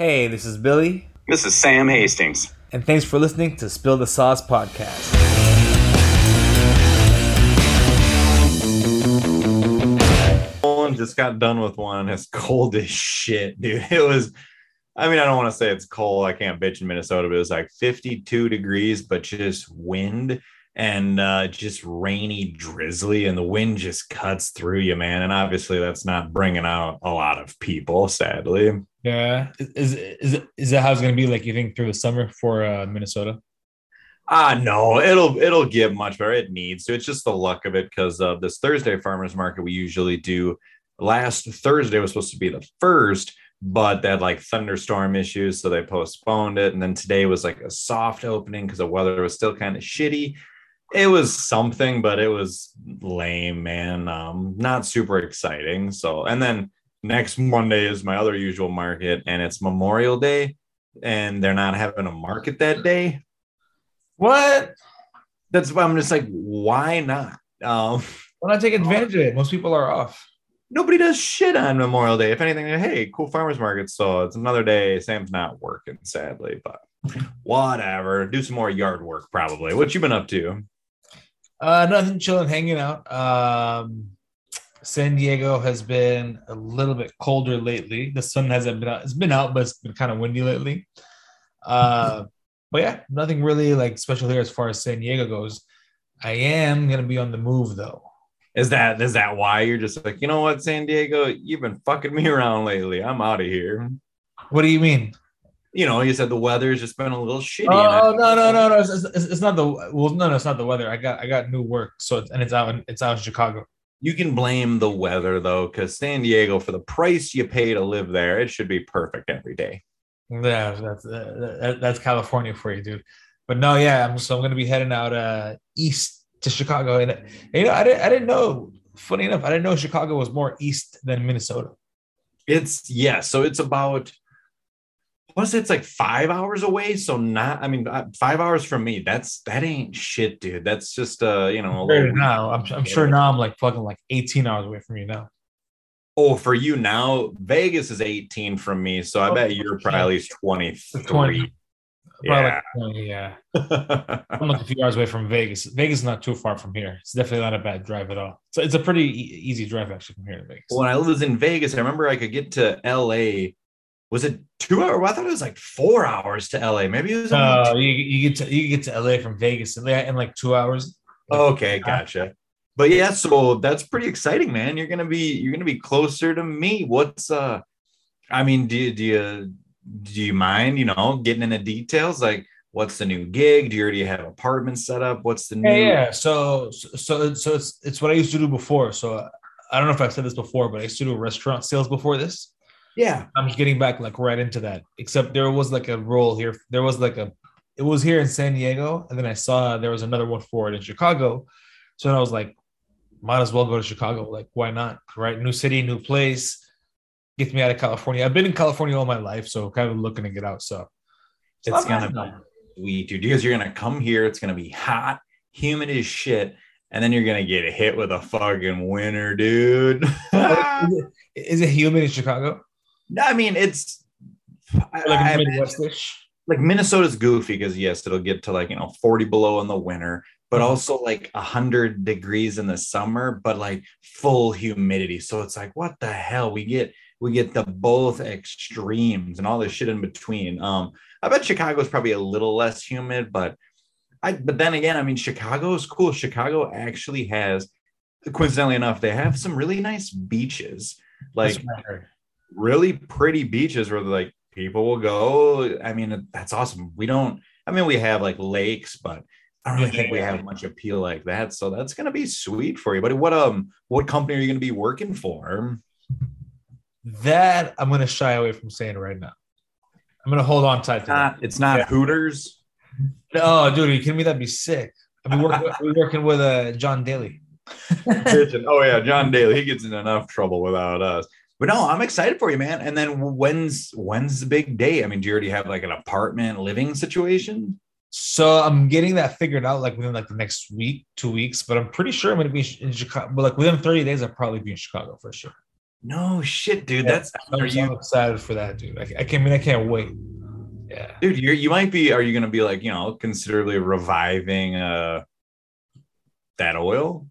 Hey, this is Billy, This is Sam Hastings. and thanks for listening to Spill the Sauce podcast. One just got done with one. It's cold as shit, dude. It was. I mean, I don't want to say it's cold. I can't bitch in Minnesota, but it was like 52 degrees, but just wind and uh, just rainy, drizzly, and the wind just cuts through you, man. And obviously, that's not bringing out a lot of people, sadly. Yeah, is is is, that how it's gonna be like you think through the summer for uh, Minnesota? Ah, no, it'll it'll get much better. It needs to. It's just the luck of it because of this Thursday farmers market we usually do. Last Thursday was supposed to be the first, but had like thunderstorm issues, so they postponed it. And then today was like a soft opening because the weather was still kind of shitty. It was something, but it was lame, man. Um, not super exciting. So, and then next Monday is my other usual market, and it's Memorial Day, and they're not having a market that day What? that's why I'm just like, why not? Um, Why not take advantage of it? Most people are off. nobody does shit on Memorial Day. If anything, hey, cool farmers market. So it's another day. Sam's not working, sadly, but whatever. Do some more yard work, probably. What you been up to? Uh, nothing, chilling, hanging out. Um, San Diego has been a little bit colder lately. The sun hasn't been out. It's been out, but it's been kind of windy lately. Uh, but yeah, nothing really like special here as far as San Diego goes. I am gonna be on the move though. Is that is that why you're just like, you know what, San Diego, you've been fucking me around lately. I'm out of here. What do you mean? You know, you said the weather's just been a little shitty. Oh no no no no! It's, it's, it's not the well no no it's not the weather. I got I got new work so it's, and it's out in it's out in Chicago. You can blame the weather though, because San Diego, for the price you pay to live there, it should be perfect every day. Yeah, that's uh, that, that's California for you, dude. But no, yeah, I'm so I'm gonna be heading out uh east to Chicago, and, and, you know I didn't I didn't know. Funny enough, I didn't know Chicago was more east than Minnesota. It's yeah, so it's about it? It's like five hours away. So not, I mean, uh, five hours from me. That's that ain't shit, dude. That's just uh, you know, little, now, I'm, I'm sure now I'm like fucking like 18 hours away from you now. oh, for you now, Vegas is 18 from me, so I Oh, bet you're probably at least 23. 20. Yeah. like 20, yeah. I'm like a few hours away from Vegas. Vegas is not too far from here. It's definitely not a bad drive at all. So it's a pretty e- easy drive actually from here to Vegas. when I was in Vegas, I remember I could get to LA. Was it two hours? I thought it was like four hours to LA. Maybe it was. Uh, you, you get to you get to LA from Vegas in, in like two hours. Okay, gotcha. But yeah, so that's pretty exciting, man. You're gonna be you're gonna be closer to me. What's uh I mean, do you do you do you mind, you know, getting into details? Like what's the new gig? Do you already have apartments set up? What's the new Yeah, yeah. So, so, so it's it's what I used to do before. So I don't know if I've said this before, but I used to do restaurant sales before this. Yeah. I'm just getting back like right into that. Except there was like a role here. There was like a, it was here in San Diego, and then I saw there was another one for it in Chicago. So then I was like, might as well go to Chicago. Like, why not? Right, new city, new place. Gets me out of California. I've been in California all my life, so kind of looking to get out. So It's not gonna bad, be sweet, dude. Because you're gonna come here, it's gonna be hot, humid as shit, and then you're gonna get hit with a fucking winter, dude. Is it- is it humid in Chicago? I mean, it's I- Like Midwestish? like Minnesota's goofy because yes, it'll get to like you know 40 below in the winter, but Mhm. also like 100 degrees in the summer, but like full humidity. So it's like, what the hell? We get we get the both extremes and all this shit in between. Um, I bet Chicago's probably a little less humid, but I but then again, I mean, Chicago is cool. Chicago actually has, coincidentally enough, they have some really nice beaches. Like That's what I heard. really pretty beaches where like people will go. I mean, that's awesome. We don't, I mean, we have like lakes, but I don't really think we have much appeal like that. So that's gonna be sweet for you. But what um what company are you gonna be working for? That I'm gonna shy away from saying right now. I'm gonna hold on tight to It's that. not, it's not Yeah. Hooters. Oh, dude, are you kidding me? That'd be sick. Been working, we're working with uh, John Daly. Oh yeah, John Daly. He gets in enough trouble without us. But no, I'm excited for you, man. And then when's when's the big day? I mean, do you already have like an apartment living situation? So I'm getting that figured out like within like the next week, two weeks. But I'm pretty sure I'm gonna be in Chicago. But like within 30 days, I'll probably be in Chicago for sure. No shit, dude. Yeah. That's I'm, you, excited for that, dude. I, I can't I mean I can't wait. Yeah. dude? You you might be. Are you gonna be like you know considerably reviving uh that oil?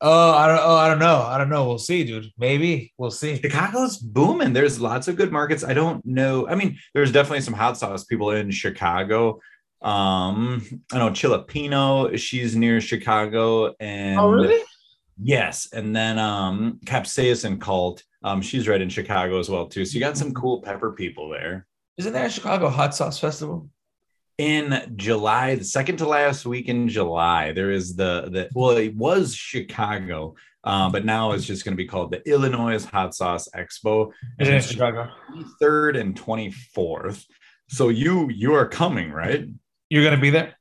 Oh, I don't. Oh, I don't know. I don't know. We'll see, dude. Maybe we'll see. Chicago's booming. There's lots of good markets. I don't know. I mean, there's definitely some hot sauce people in Chicago. Um, I know Chilipino, she's near Chicago, and Oh, really? yes, and then um Capsaicin Cult, um, she's right in Chicago as well too. So you got some cool pepper people there. Isn't there a Chicago hot sauce festival? In July, the second to last week in July, there is the the well, it was Chicago, uh, but now it's just going to be called the Illinois Hot Sauce Expo. Is it in it's Chicago? 23rd and 24th. So you you are coming, right? You're gonna be there?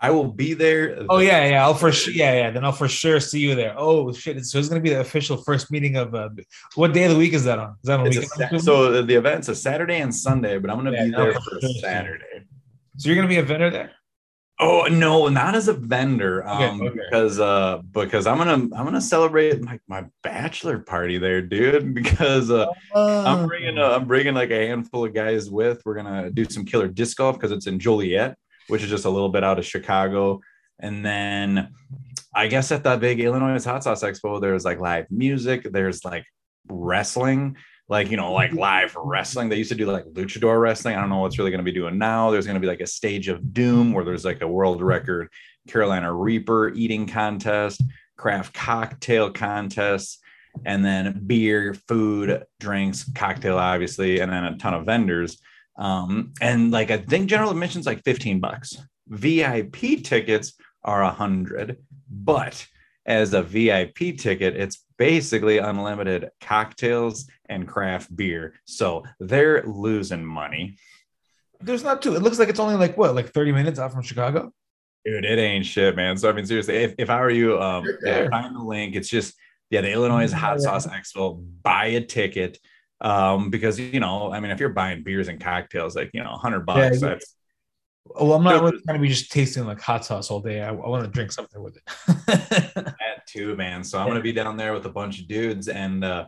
I will be there. Oh yeah, yeah. I'll for sure. Yeah, yeah. Then I'll for sure see you there. Oh shit! So it's gonna be the official first meeting of. Uh, what day of the week is that on? Is that on weekend? Sa- so the event's a Saturday and Sunday, but I'm going to Yeah, be there for for sure. Saturday. So you're gonna be a vendor there? Oh no, not as a vendor. Um, okay. because uh because I'm gonna I'm gonna celebrate my, my bachelor party there, dude. Because uh I'm bringing a, I'm bringing like a handful of guys with. We're gonna do some killer disc golf because it's in Joliet, which is just a little bit out of Chicago. And then I guess at that big Illinois Hot Sauce Expo, there's like live music, there's like wrestling, like you know, like live wrestling. They used to do like luchador wrestling. I don't know what's really gonna be doing now. There's gonna be like a stage of doom where there's like a world record Carolina Reaper eating contest, craft cocktail contests and then beer, food, drinks, cocktail, obviously, and then a ton of vendors. Um, and like I think general admission's like 15 bucks. VIP tickets are a hundred, but as a VIP ticket, it's basically unlimited cocktails and craft beer. So they're losing money. There's not too. It looks like it's only like what, like 30 minutes out from Chicago. Dude, it ain't shit, man. So I mean, seriously, if, if I were you, um, yeah, find the link. It's just yeah, the Illinois Hot Yeah. Sauce Expo. Buy a ticket, um, because you know, I mean, if you're buying beers and cocktails, like you know, hundred bucks, Yeah, that's Oh, I'm not really trying to be just tasting like hot sauce all day. I, I want to drink something with it. that too, man. So I'm gonna be down there with a bunch of dudes, and uh,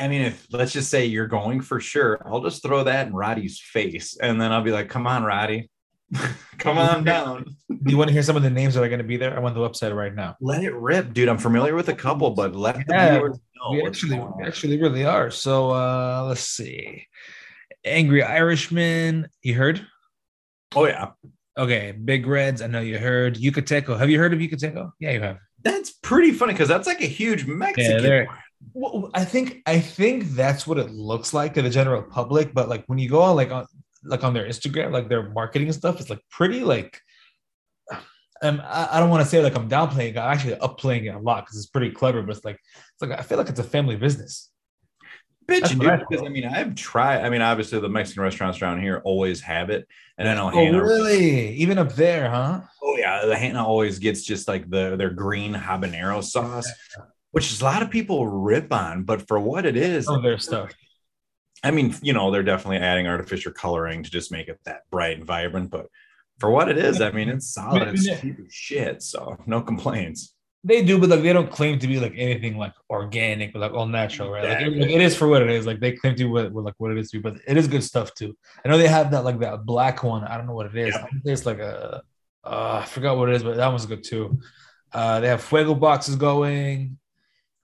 I mean, if let's just say you're going for sure, I'll just throw that in Roddy's face, and then I'll be like, "Come on, Roddy, come on down." Do you want to hear some of the names that are going to be there? I'm on the website right now. Let it rip, dude. I'm familiar with a couple, but let the viewers know. we actually, we actually really are. So uh let's see. Angry Irishman, you heard? Oh yeah, Okay, Big Reds, I know you heard. Yucateco. Have you heard of Yucateco? Yeah, you have. that's pretty funny because that's like a huge Mexican. they're- Well, I think I think that's what it looks like to the general public, but like when you go on like on like on their Instagram, like their marketing stuff, it's like pretty like um, I, I don't want to say like I'm downplaying. I'm actually upplaying it a lot because it's pretty clever, but it's like it's like I feel like it's a family business. Bitch, dude, because. I mean, I've tried. I mean, obviously, the Mexican restaurants around here always have it, and I know Oh, Hannah. really? Even up there, huh? Oh yeah, the Hannah always gets just like the their green habanero sauce, which is a lot of people rip on, but for what it is, of their stuff. I mean, you know, they're definitely adding artificial coloring to just make it that bright and vibrant. But for what it is, I mean, it's solid. It's cheap as shit, so no complaints. They do, but like they don't claim to be like anything like organic, but like all natural, right? Like, it, it is for what it is. Like they claim to be what, what like what it is to be, but it is good stuff too. I know they have that like that black one. I don't know what it is. Yeah. It's like a uh, I forgot what it is, but that one's good too. Uh, they have fuego boxes going.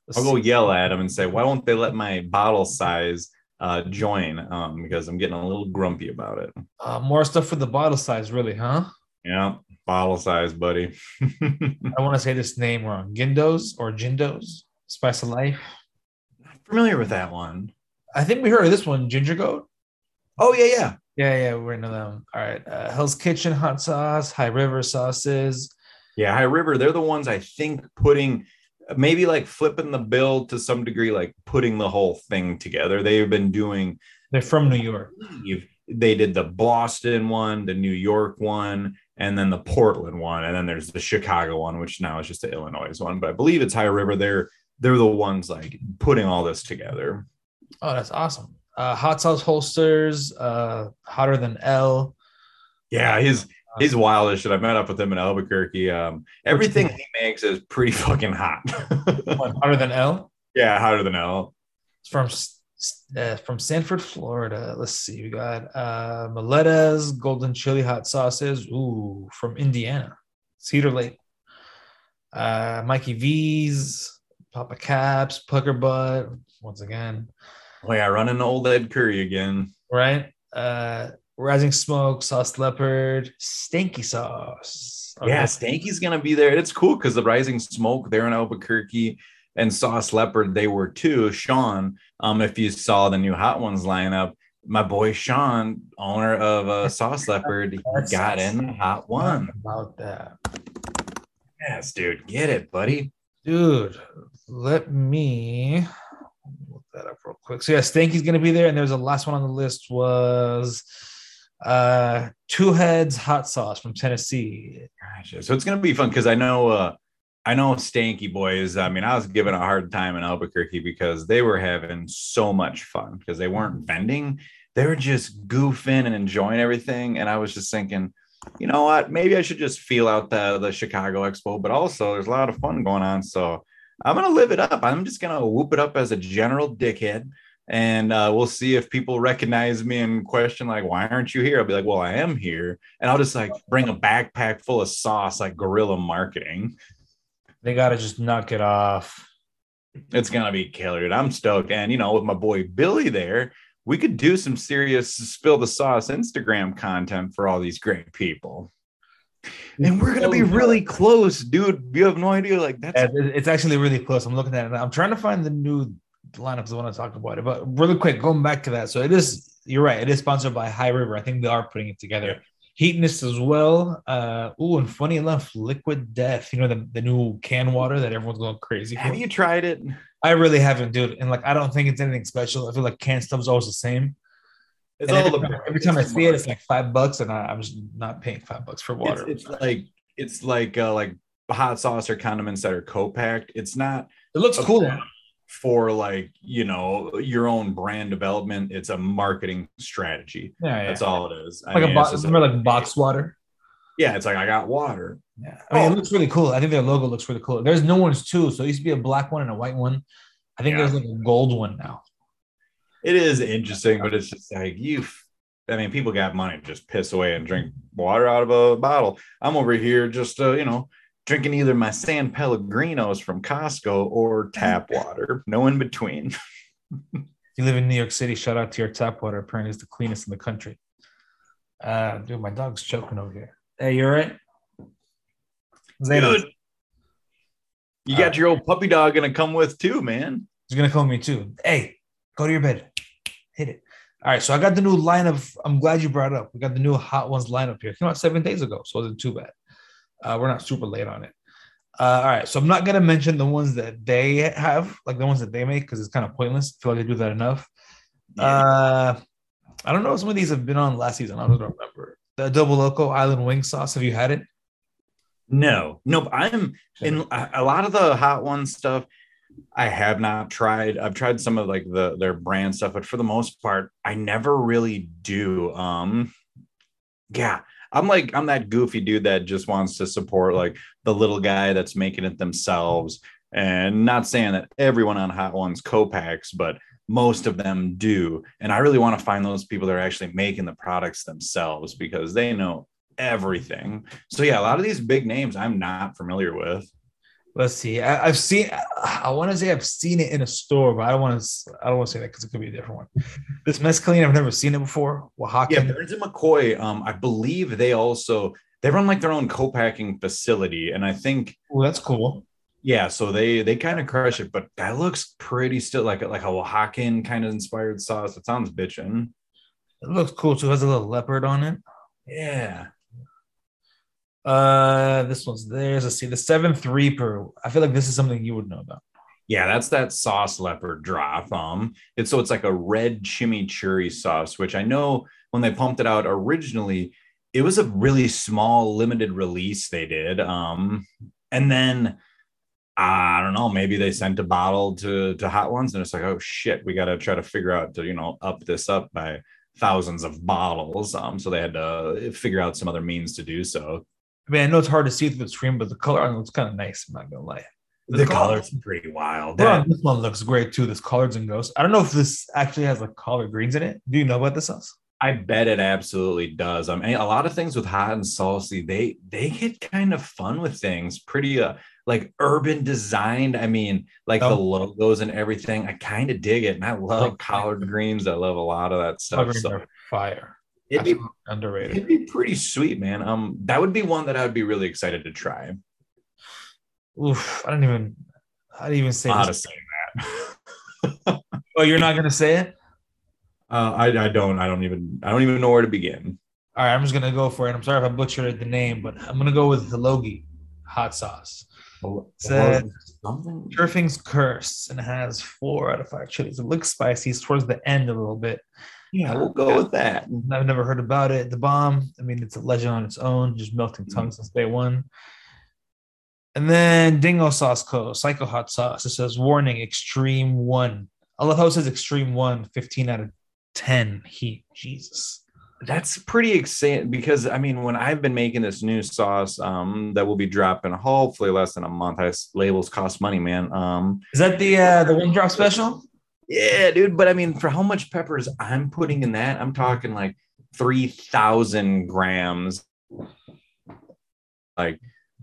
Let's I'll go see. yell at them and say, why won't they let my bottle size uh, join? Um, because I'm getting a little grumpy about it. Uh, more stuff for the bottle size, really, huh? Yeah, bottle size, buddy. I want to say this name wrong. Gindos or Jindos, Spice of Life. Familiar with that one? I think we heard of this one, Ginger Goat. Oh yeah, yeah. Yeah, yeah, we're into them. All right. Uh, Hell's Kitchen hot sauce, High River sauces. Yeah, High River, they're the ones I think putting maybe like flipping the bill to some degree, like putting the whole thing together. They've been doing, They're from New York. they did the Boston one, the New York one, and then the Portland one. And then there's the Chicago one, which now is just the Illinois one. But I believe it's High River. They're they're the ones like putting all this together. Oh, that's awesome. Uh, hot sauce holsters, uh, hotter than El. Yeah, he's he's wild as shit. I met up with him in Albuquerque. Um, everything he makes is pretty fucking hot. Hotter than El? Yeah, hotter than El. It's from uh, from Sanford, Florida. Let's see. We got uh Miletta's golden chili hot sauces. Ooh, from Indiana. Cedar Lake. Uh Mikey V's, Papa Caps, Pucker Butt, once again. Oh yeah, running old Ed Currie again. Right? Uh Rising Smoke, Sauce Leopard, Stanky Sauce. Yeah, Stanky's gonna be there. It's cool because the Rising Smoke, they're in Albuquerque, and Sauce Leopard, they were too. Sean, um, if you saw the new Hot Ones lineup, my boy Sean, owner of uh, Sauce Leopard, he got in the Hot One. about that. Yes, dude, get it, buddy. Dude, let me look that up real quick. So yeah, Stanky's gonna be there, and there's a last one on the list was uh two heads hot sauce from Tennessee. Gotcha. So it's gonna be fun because I know uh I know Stanky Boys. I mean, I was given a hard time in Albuquerque because they were having so much fun because they weren't vending. They were just goofing and enjoying everything. And I was just thinking, you know what? Maybe I should just feel out the, the Chicago Expo, but also there's a lot of fun going on. So I'm gonna live it up. I'm just gonna whoop it up as a general dickhead. And uh, we'll see if people recognize me and question, like, why aren't you here? I'll be like, well, I am here. And I'll just like bring a backpack full of sauce, like guerrilla marketing. They gotta just knock it off. It's gonna be killer. dude. I'm stoked. And you know, with my boy Billy there, we could do some serious spill the sauce Instagram content for all these great people. And we're gonna be oh, really close, dude. You have no idea. Like that's It's actually really close. I'm looking at it. now. I'm trying to find the new lineups I want to talk about it. But really quick, going back to that. So it is, you're right. It is sponsored by High River. I think they are putting it together. Heatonist as well. Uh, oh, and funny enough, Liquid Death. You know the, the new can water that everyone's going crazy for. have you tried it? I really haven't, dude. And like, I don't think it's anything special. I feel like can is always the same. It's And all every, the time, every time I see it, it's like five bucks, and I, I'm just not paying five bucks for water. it's, it's like it's like uh, like hot sauce or condiments that are co-packed. It's not it looks cool. For like you know your own brand development. It's a marketing strategy. Yeah, yeah. That's all it is. I like mean, a box, like box water. yeah, it's like I got water. Yeah, I mean, Oh. it looks really cool. I think their logo looks really cool. There's new ones too. So it used to be a black one and a white one. I think Yeah. there's like a gold one now. It is interesting, but it's just like you. I mean, people got money to just piss away and drink water out of a bottle. I'm over here just uh, you know drinking either my San Pellegrinos from Costco or tap water. No in between. If you live in New York City, shout out to your tap water. Apparently, it's the cleanest in the country. Uh, dude, my dog's choking over here. Hey, you're right. Zayna, Dude, you got your old puppy dog gonna come with too, man. he's gonna call me too. Hey, go to your bed. Hit it. All right, so I got the new line of. I'm glad you brought it up. We got the new Hot Ones lineup here. Came out seven days ago, so it wasn't too bad. Uh, we're not super late on it. Uh, all right, so I'm not gonna mention the ones that they have, like the ones that they make, because it's kind of pointless. I feel like I do that enough. Uh, I don't know. if Some of these have been on last season. I don't remember. The Double Loco Island Wing Sauce. Have you had it? No, no, I'm in a a lot of the hot one stuff. I have not tried. I've tried some of like the their brand stuff, but for the most part, I never really do. Um, yeah, I'm like I'm that goofy dude that just wants to support like the little guy that's making it themselves. And not saying that everyone on Hot Ones co-packs, but most of them do. And I really want to find those people that are actually making the products themselves because they know everything. So yeah, a lot of these big names I'm not familiar with. Let's see. I, I've seen. I want to say I've seen it in a store, but I don't want to. I don't want to say that because it could be a different one. This mescaline, I've never seen it before. Oaxaca. Yeah, Burns and McCoy. Um, I believe they also they run like their own co-packing facility, and I think Ooh, that's cool. yeah, so they they kind of crush it. But that looks pretty still like a, like a Oaxacan kind of inspired sauce. It sounds bitchin'. It looks cool too. It has a little leopard on it. Yeah, Uh, this one's theirs. Let's see. The seventh reaper. I feel like this is something you would know about. yeah, that's that sauce leopard drop. Um, it's so it's like a red chimichurri sauce, which I know when they pumped it out originally, it was a really small limited release they did. Um, and then I don't know, maybe they sent a bottle to to Hot Ones, and it's like, oh shit, we got to try to figure out to you know up this up by thousands of bottles. Um, so they had to figure out some other means to do so. I mean, I know it's hard to see through the screen, but the color on it looks kind of nice. I'm not gonna lie. The col- color's pretty wild. This one looks great too. This collards and ghosts. I don't know if this actually has like collard greens in it. Do you know about this sauce? I bet it absolutely does. I mean, a lot of things with hot and saucy, they they get kind of fun with things. Pretty uh like urban designed. I mean, like the Oh. logos and everything. I kind of dig it, and I love collard greens. I love a lot of that stuff. So fire. It'd be underrated. it'd be pretty sweet, man. Um, that would be one that I would be really excited to try. Oof, I don't even. You even say How to this? say that? Oh, you're not gonna say it? Uh, I, I don't I don't even I don't even know where to begin. All right, I'm just gonna go for it. I'm sorry if I butchered the name, but I'm gonna go with the Logi hot sauce. Something. Surfing's Curse and it has four out of five chilies. It looks spicy. It's towards the end a little bit. Yeah, we'll go with that. I've never heard about it. The bomb. I mean, it's a legend on its own. Just melting tongue since day one. And then Dingo Sauce Co. Psycho Hot Sauce. It says warning, extreme one. I love how it says extreme one, 15 out of 10 heat. Jesus. That's pretty exciting because I mean, when I've been making this new sauce, um, that will be dropping hopefully less than a month. I labels cost money, man. Um, Is that the uh the one drop special? Yeah, dude. But I mean, for how much peppers I'm putting in that, I'm talking like three thousand grams, like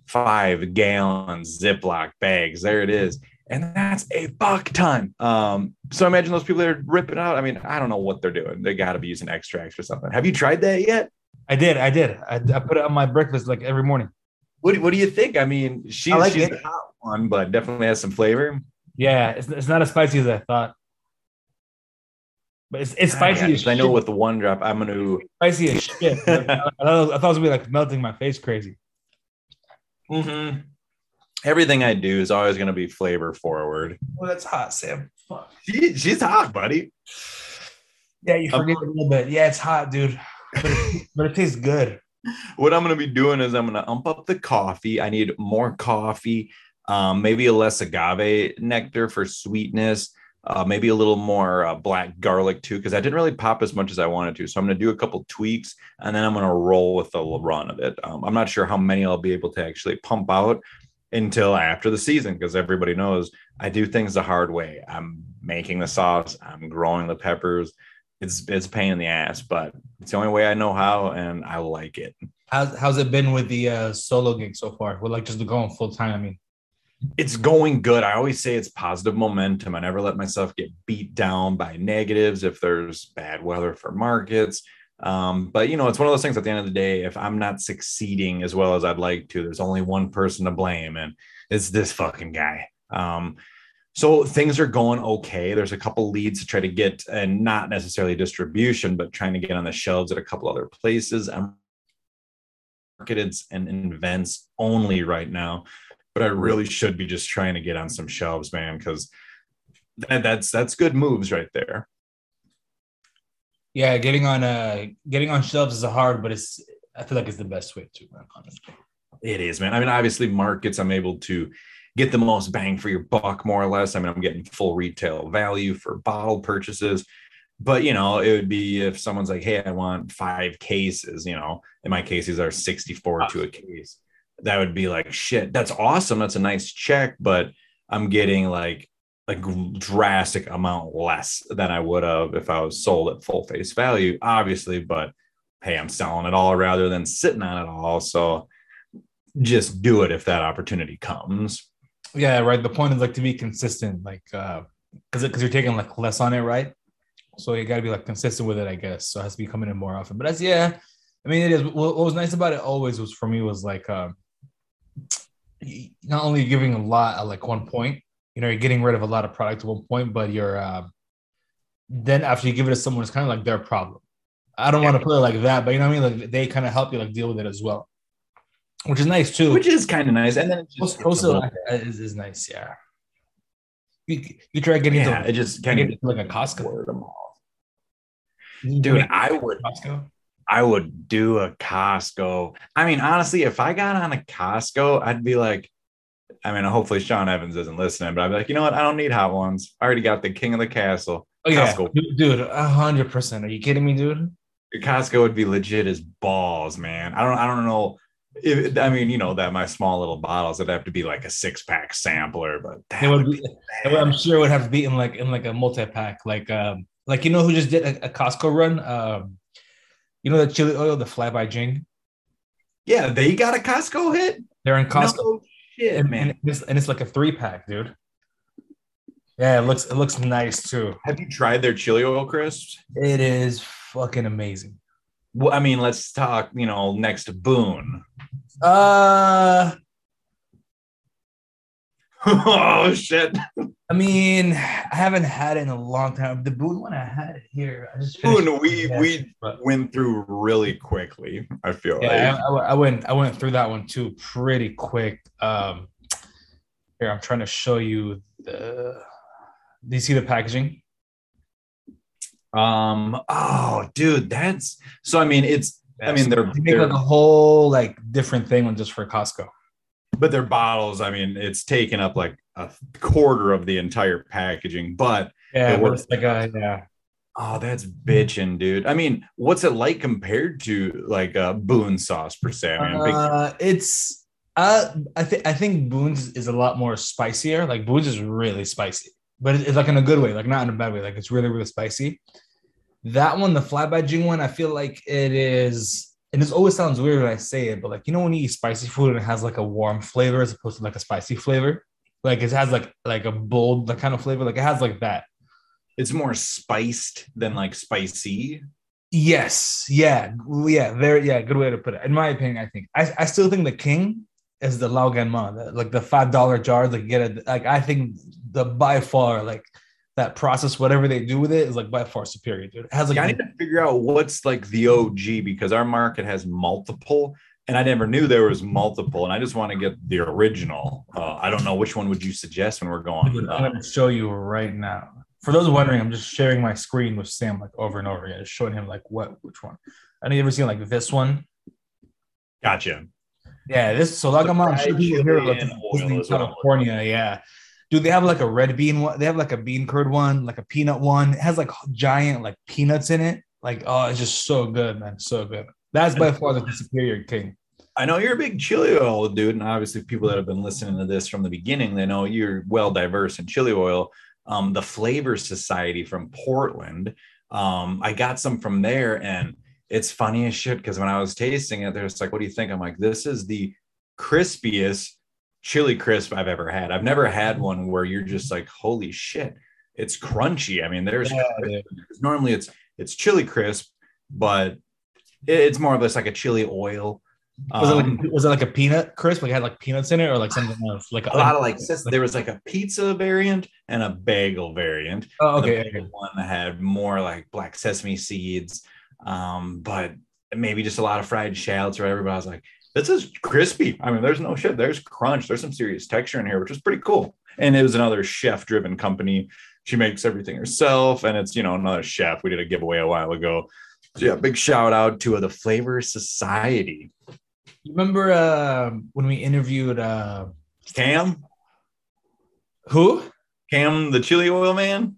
five gallons Ziploc bags. There it is. And that's a buck ton. Um, so imagine those people that are ripping out. I mean, I don't know what they're doing. They got to be using extracts or something. Have you tried that yet? I did, I did. I, I put it on my breakfast like every morning. What, do- what do you think? I mean, she's, I like she's it. a hot one, but definitely has some flavor. Yeah, it's, it's not as spicy as I thought. But it's, it's spicy as I know with the one drop, I'm going to. spicy as shit. I, I thought, I thought it was gonna be like melting my face crazy. Mm-hmm. Everything I do is always going to be flavor forward. Well, that's hot, Sam. Fuck. She, she's hot, buddy. Yeah, you I'm- forget a little bit. Yeah, it's hot, dude. But it, but it tastes good. What I'm going to be doing is I'm going to ump up the coffee. I need more coffee, um, maybe a less agave nectar for sweetness. Uh, maybe a little more uh, black garlic too, because I didn't really pop as much as I wanted to. So I'm going to do a couple tweaks, and then I'm going to roll with the run of it. Um, I'm not sure how many I'll be able to actually pump out until after the season, because everybody knows I do things the hard way. I'm making the sauce, I'm growing the peppers. It's it's pain in the ass, but it's the only way I know how, and I like it. How's how's it been with the uh, solo gig so far? With like just going full time. I mean, it's going good. I always say it's positive momentum. I never let myself get beat down by negatives if there's bad weather for markets. Um, but you know, it's one of those things at the end of the day, if I'm not succeeding as well as I'd like to, there's only one person to blame, and it's this fucking guy. Um, so things are going okay. There's a couple leads to try to get, and not necessarily distribution, but trying to get on the shelves at a couple other places. I'm marketed and events only right now but I really should be just trying to get on some shelves, man, because that, that's that's good moves right there. yeah, getting on uh getting on shelves is hard, but it's I feel like it's the best way to run honestly. It is, man. I mean, obviously, markets, I'm able to get the most bang for your buck, more or less. I mean, I'm getting full retail value for bottle purchases. But you know, it would be if someone's like, "Hey, I want five cases," you know, and my cases are 64 to a case. That would be like, "Shit, that's awesome. That's a nice check," but I'm getting like a drastic amount less than I would have if I was sold at full face value, obviously. But hey, I'm selling it all rather than sitting on it all. So just do it if that opportunity comes. Yeah, right. The point is like to be consistent, like uh because because you're taking like less on it, right? So you got to be like consistent with it, I guess. So it has to be coming in more often. But that's yeah. I mean, it is. What, was nice about it always was for me was like um, not only giving a lot at like one point, you know, you're getting rid of a lot of product at one point, but you're um, then after you give it to someone, it's kind of like their problem. I don't want to put it like that, but you know what I mean. Like they kind of help you like deal with it as well, which is nice too. Which is kind of nice. And then just also, also is, is nice, yeah. You, you try getting yeah, to it just kind of like a Costco, word of mouth. You Dude, I would Costco. I would do a Costco. I mean, honestly, if I got on a Costco, I'd be like, I mean, hopefully Sean Evans isn't listening, but I'd be like, you know what? I don't need hot ones. I already got the king of the castle. Oh yeah, Costco. dude, dude, a hundred percent. Are you kidding me, dude? Costco would be legit as balls, man. I don't I don't know If, I mean, you know that my small little bottles would have to be like a six pack sampler, but It would would be, would- I'm sure it would have to be in like in like a multi pack, like um, like you know who just did a, a Costco run. Um, you know the chili oil, the fly by Jing. yeah, they got a Costco hit. They're in Costco, No shit, and, man. and it's, and it's like a three pack, dude. Yeah, it looks it looks nice too. Have you tried their chili oil crisps? It is fucking amazing. Well, I mean, let's talk. You know, next to Boone. Uh, oh shit, I mean, I haven't had it in a long time. The Boone one I had it here. I just Boone. We we but- went through really quickly. I feel Yeah, like. I, I- went I went through that one too pretty quick. Um, here I'm trying to show you the. Do you see the packaging? Um. Oh, dude, that's so. I mean, it's. I mean, they're, They make they're like a whole like different thing one just for Costco. But their bottles. I mean, it's taken up like a quarter of the entire packaging. But Yeah, It works. like a yeah. oh, that's bitching, dude. I mean, what's it like compared to like uh, Boone sauce per se? I mean, Uh, it's uh, I think I think Boone's is a lot more spicier. Like Boone's is really spicy, but it's, it's like in a good way, like not in a bad way. Like it's really really spicy. That one, the fly by Jing one, I feel like it is. And this always sounds weird when I say it, but like you know when you eat spicy food and it has like a warm flavor as opposed to like a spicy flavor, like it has like like a bold like kind of flavor, like it has like that. it's more spiced than like spicy. Yes, yeah, yeah, very yeah, good way to put it. In my opinion, I think I, I still think the king is the Lao Gan Ma, the- like the five dollar jars. Like get it, like I think the by far like that process, whatever they do with it, is like by far superior, dude. It has like I need to figure out what's like the OG because our market has multiple, and I never knew there was multiple, and I just want to get the original. Uh, I don't know which one would you suggest when we're going. I'm uh, gonna show you right now. For those wondering, I'm just sharing my screen with Sam like over and over again, just showing him like what which one. I know you ever seen like this one. gotcha. Yeah, this so like I'm on sure people chili here in oil Disney, is what I'm California. Yeah. Dude, they have like a red bean one. They have like a bean curd one, like a peanut one. It has like giant like peanuts in it. Like, oh, it's just so good, man. So good. That's by far the superior king. I know you're a big chili oil dude, and obviously people that have been listening to this from the beginning, they know you're well diverse in chili oil. Um, the Flavor Society from Portland, um, I got some from there, and it's funny as shit because when I was tasting it, they're just like, "What do you think?" I'm like, "This is the crispiest chili crisp I've ever had. I've never had one where you're just like, holy shit, it's crunchy. I mean, there's Yeah, normally it's it's chili crisp, but it's more of just like a chili oil. Was, it Um, like, was it like a peanut crisp? Like it had like peanuts in it, or like something else? Like a lot of like there was like a pizza variant and a bagel variant. Oh, The okay. okay. one that had more like black sesame seeds, um, but maybe just a lot of fried shallots or whatever. But I was like, this is crispy. I mean, there's no shit. There's crunch. There's some serious texture in here, which is pretty cool. And it was another chef-driven company. She makes everything herself, and it's you know another chef. We did a giveaway a while ago. So yeah, big shout out to uh, the Flavor Society. You remember uh, when we interviewed uh, Cam, who? Cam, the chili oil man.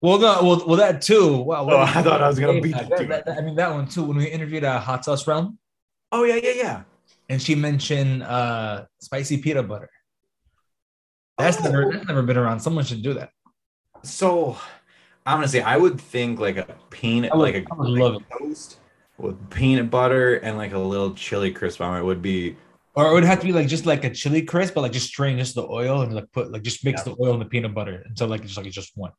Well, no, well, well, that too. Wow, Oh, I thought I was gonna beat that, that- that- I mean, that one too. When we interviewed uh, Hot Sauce Realm, Oh yeah, yeah, yeah. And she mentioned uh, spicy peanut butter. That's Oh. never that's never been around. Someone should do that. So honestly, I would think like a peanut, would- like a it. toast with peanut butter and like a little chili crisp on it would be. Or it would have to be like just like a chili crisp, but like just strain just the oil and like put like just mix the oil and the peanut butter until like it's like it's just one.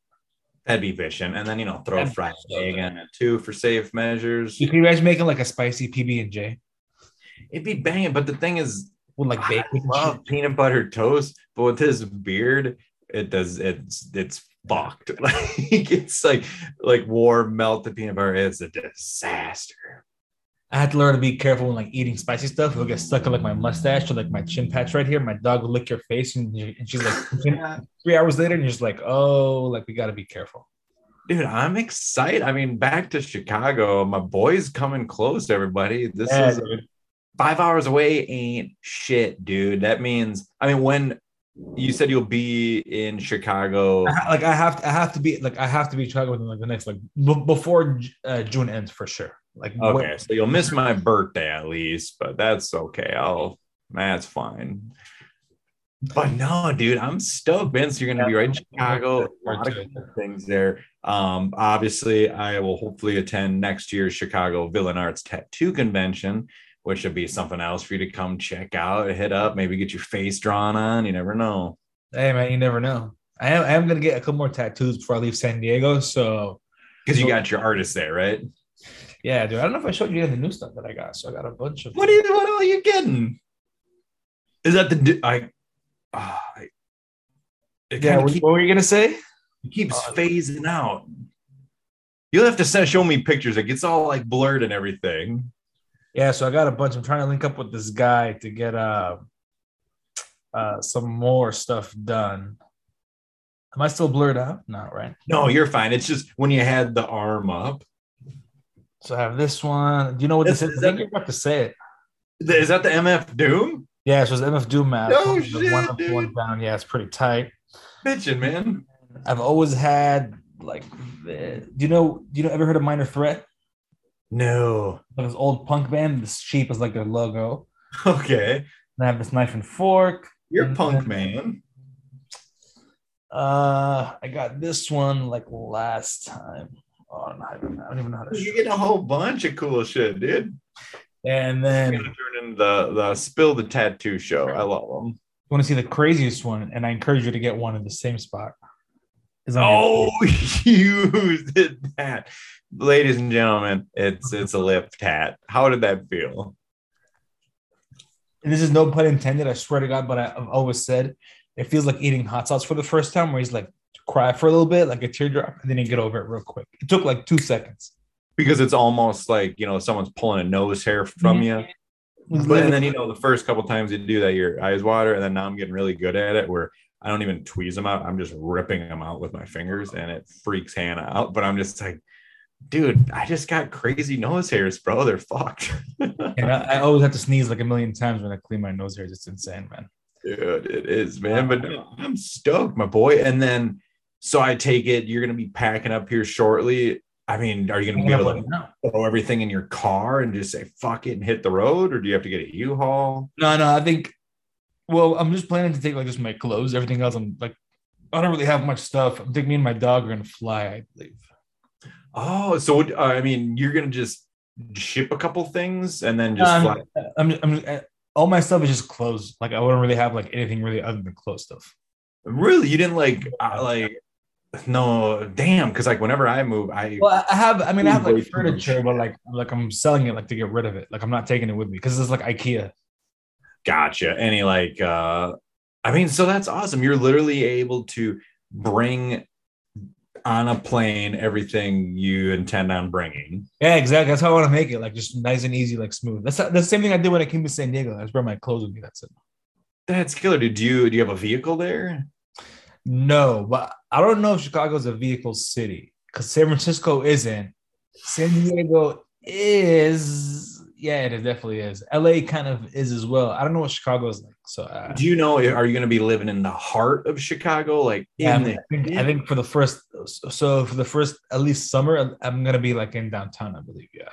That'd be vision, and then you know throw a That'd be fried egg in it too for safe measures. You can imagine making like a spicy PB and J It'd be banging, but the thing is, with like I bacon. love peanut butter toast, but with his beard, it does it's it's fucked. Like it's like like warm melted peanut butter. It's a disaster. I had to learn to be careful when like eating spicy stuff. It'll get stuck in like my mustache or like my chin patch right here. My dog will lick your face, and, you- and she's like, three hours later, and you're just like, oh, like we got to be careful. Dude, I'm excited. I mean, back to Chicago. My boy's coming close, everybody. This Yeah, is dude. Five hours away, ain't shit, dude. That means, I mean, when you said you'll be in Chicago, I ha- like I have to, I have to be like I have to be talking within like the next like b- before uh, June ends for sure. Like Okay, way- so you'll miss my birthday at least, but that's okay. I'll that's fine. But no, dude, I'm stoked. So you're gonna be right in Chicago. A lot of cool things there. Um, obviously, I will hopefully attend next year's Chicago Villain Arts Tattoo Convention, which would be something else for you to come check out, hit up, maybe get your face drawn on. You never know. Hey man, you never know. I am I am gonna get a couple more tattoos before I leave San Diego. So Because you got your artist there, right? yeah, dude. I don't know if I showed you any the new stuff that I got. So I got a bunch of What are you what are you getting? Is that the I ah, I yeah, what, keep- what were you gonna say? It keeps Uh, phasing out. You'll have to send, show me pictures. It gets all like blurred and everything. Yeah, so I got a bunch. I'm trying to link up with this guy to get uh uh some more stuff done. Am I still blurred out? Not right? No, you're fine. It's just when you had the arm up. So I have this one. Do you know what this Is- is? is I think that- you're about to say it. Is that the MF Doom? Yeah, so it's MF Doom map. The shit, one up, dude. one down. Yeah, it's pretty tight. Bitching, man. I've always had like, the, do you know? Do you know? Ever heard of Minor Threat? No. Like this old punk band. This sheep is like their logo. Okay. And I have this knife and fork. You're And punk, then, man. Uh, I got this one like last time. Oh, I don't, know I don't even know how to. You're getting a whole bunch of cool shit, dude. And then turn into the the spill the tattoo show. I love them. you want to see the craziest one, and I encourage you to get one in the same spot. Is on your- Oh, you did that, ladies and gentlemen. It's it's a lip tat. How did that feel? and this is no pun intended. I swear to God, but I, I've always said it feels like eating hot sauce for the first time, where he's like cry for a little bit, like a teardrop, and then you get over it real quick. It took like two seconds. Because it's almost like you know someone's pulling a nose hair from you. But and then you know the first couple times you do that, your eyes water, and then now I'm getting really good at it where I don't even tweeze them out. I'm just ripping them out with my fingers, and it freaks Hannah out. But I'm just like, dude, I just got crazy nose hairs, bro. They're fucked. and I, I always have to sneeze like a million times when I clean my nose hairs. It's insane, man. Dude, it is, man. But no, I'm stoked, my boy. And then, so I take it you're gonna be packing up here shortly. I mean, are you gonna be able to No, throw everything in your car and just say fuck it and hit the road, or do you have to get a U-Haul? no, no, I think. Well, I'm just planning to take like just my clothes. Everything else, I'm like, I don't really have much stuff. I think me and my dog are gonna fly. I believe. Oh, so what- uh, I mean, you're gonna just ship a couple things and then just I'm. I'm, I'm, uh, all my stuff is just clothes. Like I wouldn't really have like anything really other than clothes stuff. Really, you didn't like uh, like no, damn, because like whenever I move, I Well, I have. I mean, I have like furniture, but like, like I'm selling it like to get rid of it. Like I'm not taking it with me because it's like IKEA. gotcha. Any like, uh I mean, so that's awesome. You're literally able to bring on a plane everything you intend on bringing. Yeah, exactly. That's how I want to make it. Like just nice and easy, like smooth. That's the same thing I did when I came to San Diego. I just brought my clothes with me. That's it. That's killer, dude. Do you do you have a vehicle there? No, but I don't know if Chicago's a vehicle city because San Francisco isn't. San Diego is. Yeah, it definitely is. LA kind of is as well. I don't know what Chicago is like. So uh, Do you know? Are you going to be living in the heart of Chicago, like yeah, I, mean, the? I think, I think for the first, so for the first at least summer, I'm gonna be like in downtown. I believe. Yeah.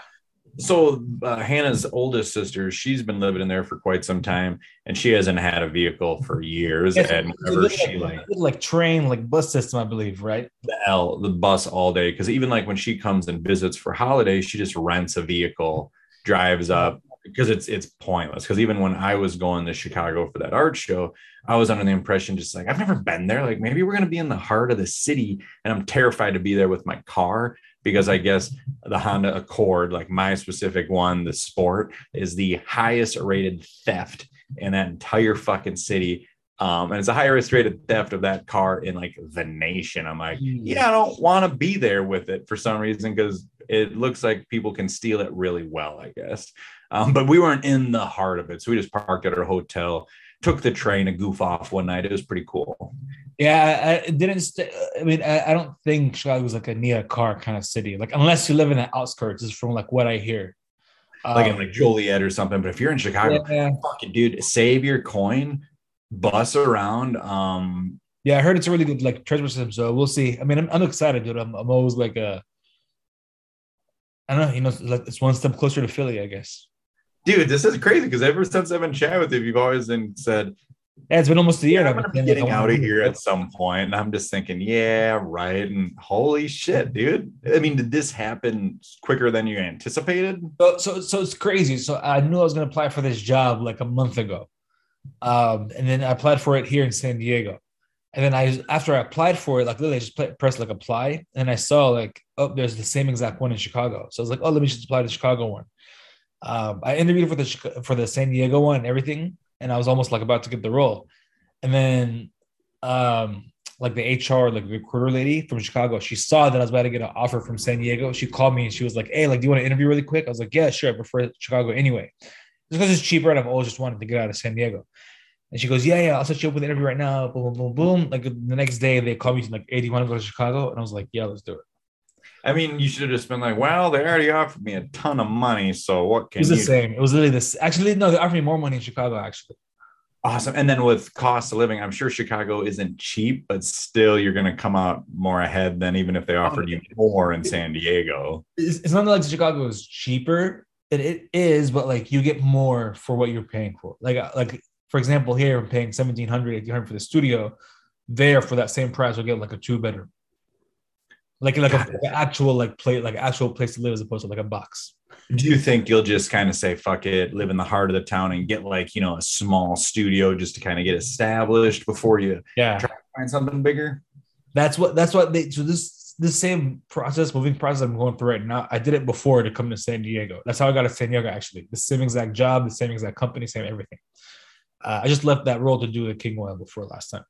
So uh, Hannah's oldest sister, she's been living in there for quite some time, and she hasn't had a vehicle for years. Yes, and whenever she like, like like train, like bus system, I believe, right? the L, the bus all day, because even like when she comes and visits for holidays, she just rents a vehicle, drives up, because it's it's pointless. Because even when I was going to Chicago for that art show, I was under the impression just like I've never been there. Like maybe we're gonna be in the heart of the city, and I'm terrified to be there with my car because I guess the Honda Accord, like my specific one, the Sport, is the highest rated theft in that entire fucking city. Um, and it's the highest rated theft of that car in like the nation. I'm like, yeah, I don't want to be there with it for some reason because it looks like people can steal it really well, I guess. Um, but we weren't in the heart of it. So we just parked at our hotel, took the train to goof off one night. It was pretty cool. Yeah, I, didn't. St- I mean, I, I don't think Chicago was like a near car kind of city. Like unless you live in the outskirts, is from like what I hear. Like in Um, like Joliet or something. But if you're in Chicago, yeah, fucking dude, save your coin, bus around. Um, yeah, I heard it's a really good like transport system. So we'll see. I mean, I'm, I'm excited, dude. I'm, I'm always like a I don't know. You know, it's like it's one step closer to Philly, I guess. Dude, this is crazy because ever since I've been chatting with you, you've always been said, Yeah, it's been almost a year. yeah, and I'm I've gonna been be getting out of here at some point. And I'm just thinking, yeah, right. And holy shit, dude. I mean, did this happen quicker than you anticipated? So, so, so it's crazy. So I knew I was going to apply for this job like a month ago, um, and then I applied for it here in San Diego. And then I, after I applied for it, like literally, I just play, pressed like apply, and I saw like, oh, there's the same exact one in Chicago. So I was like, oh, let me just apply to the Chicago one. Um, I interviewed for the for the San Diego one and everything, and I was almost like about to get the role. And then, um, like the HR, like recruiter lady from Chicago, she saw that I was about to get an offer from San Diego. She called me and she was like, "Hey, like, do you want to interview really quick?" I was like, "Yeah, sure. I prefer Chicago anyway, just because it's cheaper, and I've always just wanted to get out of San Diego." And she goes, "Yeah, yeah, I'll set you up with an interview right now." Boom, boom, boom, boom. Like the next day, they called me like, "Hey, do you want to go to Chicago?" And I was like, "Yeah, let's do it." I mean, you should have just been like, well, they already offered me a ton of money. So what can? It was the you same. It was literally this. Actually, no, they offered me more money in Chicago. Actually, Awesome. And then with cost of living, I'm sure Chicago isn't cheap, but still you're going to come out more ahead than even if they offered you more in San Diego. it's, it's not like Chicago is cheaper. It, it is, but like you get more for what you're paying for. Like uh, like for example, here I'm paying 1700 1800 for the studio. There for that same price, you'll get like a two bedroom, like like a, Got it. like an actual like play like actual place to live as opposed to like a box. Do you think you'll just kind of say, fuck it, live in the heart of the town and get like, you know, a small studio just to kind of get established before you Yeah, try to find something bigger? that's what that's what they so this this same process moving process I'm going through right now. I did it before to come to San Diego. That's how I got to San Diego. Actually, the same exact job, the same exact company, same everything. Uh, I just left that role to do the King Oil before last time.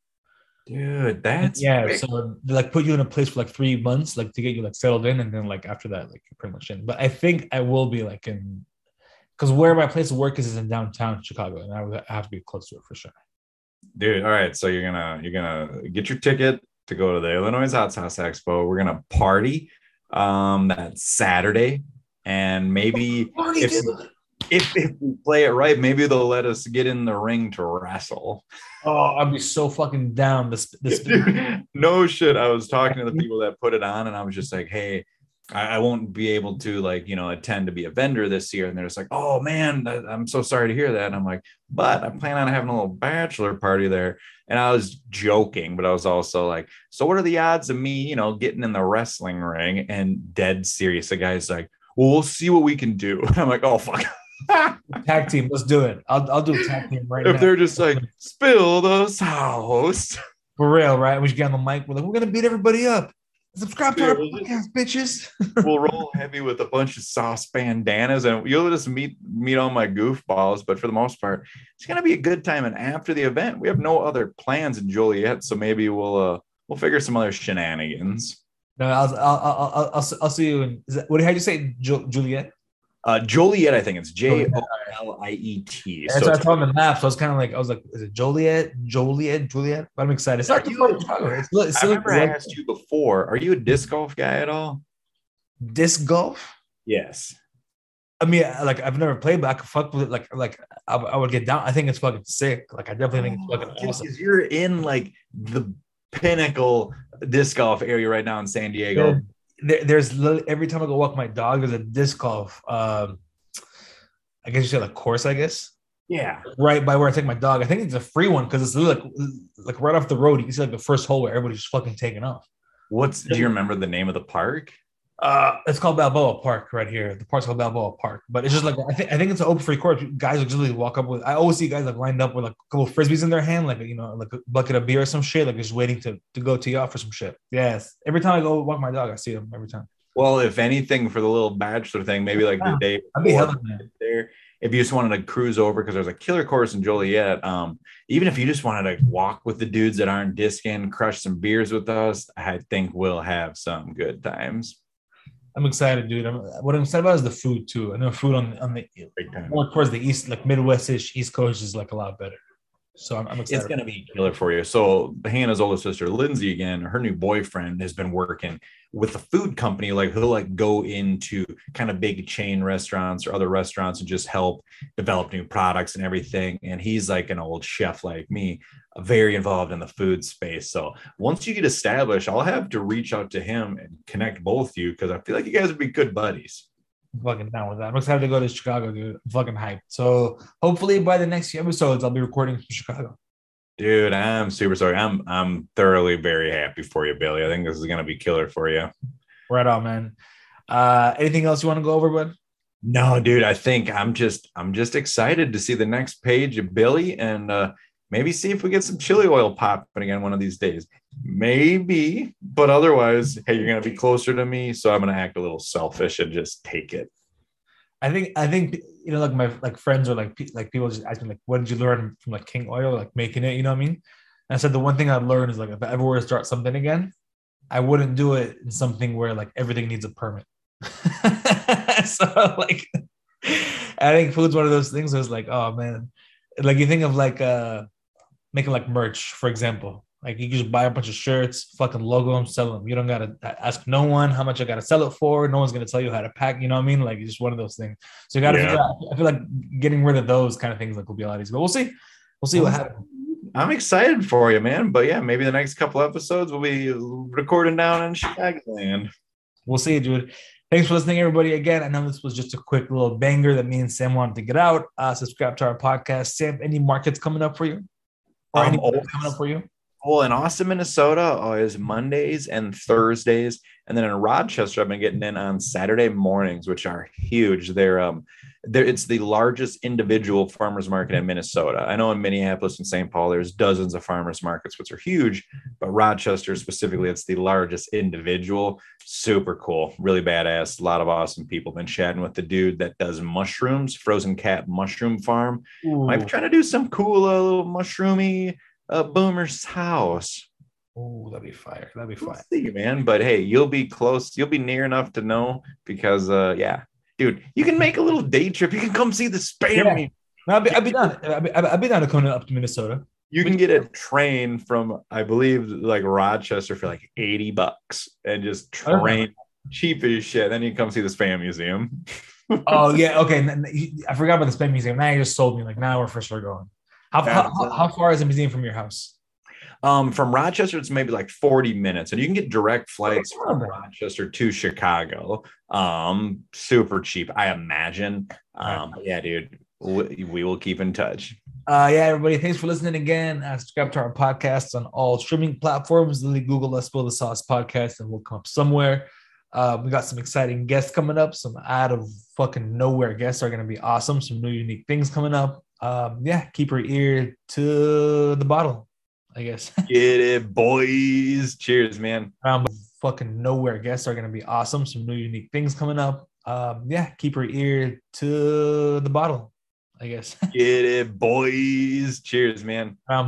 Dude, that's yeah. big. So they like put you in a place for like three months, like to get you like settled in, and then like after that, like you're pretty much in. But I think I will be like in because where my place of work is is in downtown Chicago, and I would have to be close to it for sure. dude. All right. So you're gonna you're gonna get your ticket to go to the Illinois Hot Sauce Expo. We're gonna party um that Saturday. And maybe if, if if we play it right, maybe they'll let us get in the ring to wrestle. Oh, I'd be so fucking down. This this Dude, no shit. I was talking to the people that put it on, and I was just like, hey, I, I won't be able to like, you know, attend to be a vendor this year. And they're just like, oh man, I'm so sorry to hear that. And I'm like, but I plan on having a little bachelor party there. And I was joking, but I was also like, so what are the odds of me, you know, getting in the wrestling ring and dead serious? The guy's like, well, we'll see what we can do. I'm like, oh fuck. Tag team. Let's do it. I'll I'll do a tag team right if now. they're just like, spill the sauce. for real, right? We should get on the mic. We're like, we're gonna beat everybody up. Subscribe to our we'll just- podcast, bitches. we'll roll heavy with a bunch of sauce bandanas and you'll just meet meet all my goofballs but for the most part it's going to be a good time and after the event we have no other plans in joliet so maybe we'll uh we'll figure some other shenanigans No, I'll I'll I'll, I'll, I'll, I'll see you. In, is that, what? Do you say, Ju- Juliet? Uh joliet i think it's That's so what I it's- saw on the map. So I was kind of like, I was like, is it Joliet? Joliet? Juliet? But I'm excited. It's not too far from Chicago. It's, it's i remember i asked you before are you a disc golf guy at all disc golf. yes I mean, like I've never played, but I could fuck with it. Like, like I, I would get down. I think it's fucking sick. Like I definitely think it's fucking Because awesome. you're in like the pinnacle disc golf area right now in san diego There, there's li- every time I go walk my dog, there's a disc golf. Um, I guess you say like course. I guess yeah right by where I take my dog. I think it's a free one because it's like like right off the road. You can see like the first hole where everybody's just fucking taking off. what's do you remember the name of the park Uh, it's called Balboa Park right here. The park's called Balboa Park, but it's just like I think I think it's an open free court. Guys will just literally walk up with. I always see guys like lined up with like a couple of frisbees in their hand, like you know, like a bucket of beer or some shit, like just waiting to to go tee off for some shit. Yes, every time I go walk my dog, I see them every time. Well, if anything, for the little bachelor thing, maybe like the day I'd be before hella man. there, if you just wanted to cruise over because there's a killer course in Joliet, um, even if you just wanted to walk with the dudes that aren't discing, crush some beers with us, I think we'll have some good times. I'm excited, dude. I'm, what I'm excited about is the food too. I know food on on the more towards the east, like Midwestish, East Coast is like a lot better. So I'm, I'm excited. It's going to be killer for you. So Hannah's older sister, Lindsay, again, her new boyfriend has been working with a food company. Like he'll like go into kind of big chain restaurants or other restaurants and just help develop new products and everything. And he's like an old chef like me, very involved in the food space. So once you get established, I'll have to reach out to him and connect both of you because I feel like you guys would be good buddies. I'm fucking down with that. I'm excited to go to Chicago, dude. I'm fucking hyped. So hopefully by the next few episodes, I'll be recording from Chicago. Dude, I'm super sorry. I'm I'm thoroughly very happy for you, Billy. I think this is gonna be killer for you. Right on, man. Uh, anything else you want to go over, bud? No, dude, I think I'm just I'm just excited to see the next page of Billy and uh maybe see if we get some chili oil popping again one of these days. Maybe, but otherwise, hey, you're gonna be closer to me, so I'm gonna act a little selfish and just take it. I think I think you know, like my like friends or like like people just ask me like, what did you learn from like King Oil, like making it? You know what I mean? And I said the one thing I've learned is like if I ever were to start something again, I wouldn't do it in something where like everything needs a permit. so like, I think food's one of those things where it's like, oh man, like you think of like uh making like merch, for example. Like you just buy a bunch of shirts, fucking logo them, sell them. You don't gotta ask no one how much I gotta sell it for. No one's gonna tell you how to pack. You know what I mean? Like it's just one of those things. So you gotta Yeah. figure out. I feel like getting rid of those kind of things like will be a lot easier. But we'll see. We'll see what happens. I'm excited for you, man. But yeah, maybe the next couple episodes we'll be recording down in Chicagoland. We'll see, dude. Thanks for listening, everybody. Again, I know this was just a quick little banger that me and Sam wanted to get out. Uh, subscribe to our podcast. Sam, any markets coming up for you? Or Um, any oh, coming up for you? Well, in Austin, Minnesota, oh, is Mondays and Thursdays, and then in Rochester, I've been getting in on Saturday mornings, which are huge. They're um, they're, it's the largest individual farmers market in Minnesota. I know in Minneapolis and St. Paul, there's dozens of farmers markets, which are huge, but Rochester specifically, it's the largest individual. Super cool, really badass. A lot of awesome people. Been chatting with the dude that does mushrooms, Frozen Cat Mushroom Farm. Might be trying to do some cool uh, little mushroomy uh, boomer's house. Oh, that'd be fire. That'd be We'll fire. see, man. But hey, you'll be close. You'll be near enough to know because, uh, yeah, dude, you can make a little day trip. You can come see the spam. Yeah. No, I'd be, I'd be down. I'd be, I'd be down to coming up to Minnesota. You can get a train from, I believe, like Rochester for like eighty bucks, and just train cheap as shit. Then you come see the spam museum. Oh yeah, okay. and then you- I forgot about the spam museum. Now you just sold me. Like now we're for sure going. How, how, how, how far is the museum from your house? Um, from Rochester, it's maybe like 40 minutes, and you can get direct flights from. Rochester to Chicago. Um, super cheap, I imagine. Um, yeah, dude, we, we will keep in touch. Uh, yeah, everybody, thanks for listening again. Uh, subscribe to our podcast on all streaming platforms. Literally Google Let's Spill the Sauce podcast and we'll come up somewhere. Uh, we got some exciting guests coming up. Some out of fucking nowhere guests are going to be awesome. Some new unique things coming up. Um, yeah, keep your ear to the bottle, I guess. Get it, boys. Cheers, man. um, fucking nowhere guests are going to be awesome. Some new unique things coming up. Um, yeah, keep your ear to the bottle, I guess. Get it, boys. Cheers, man. Um,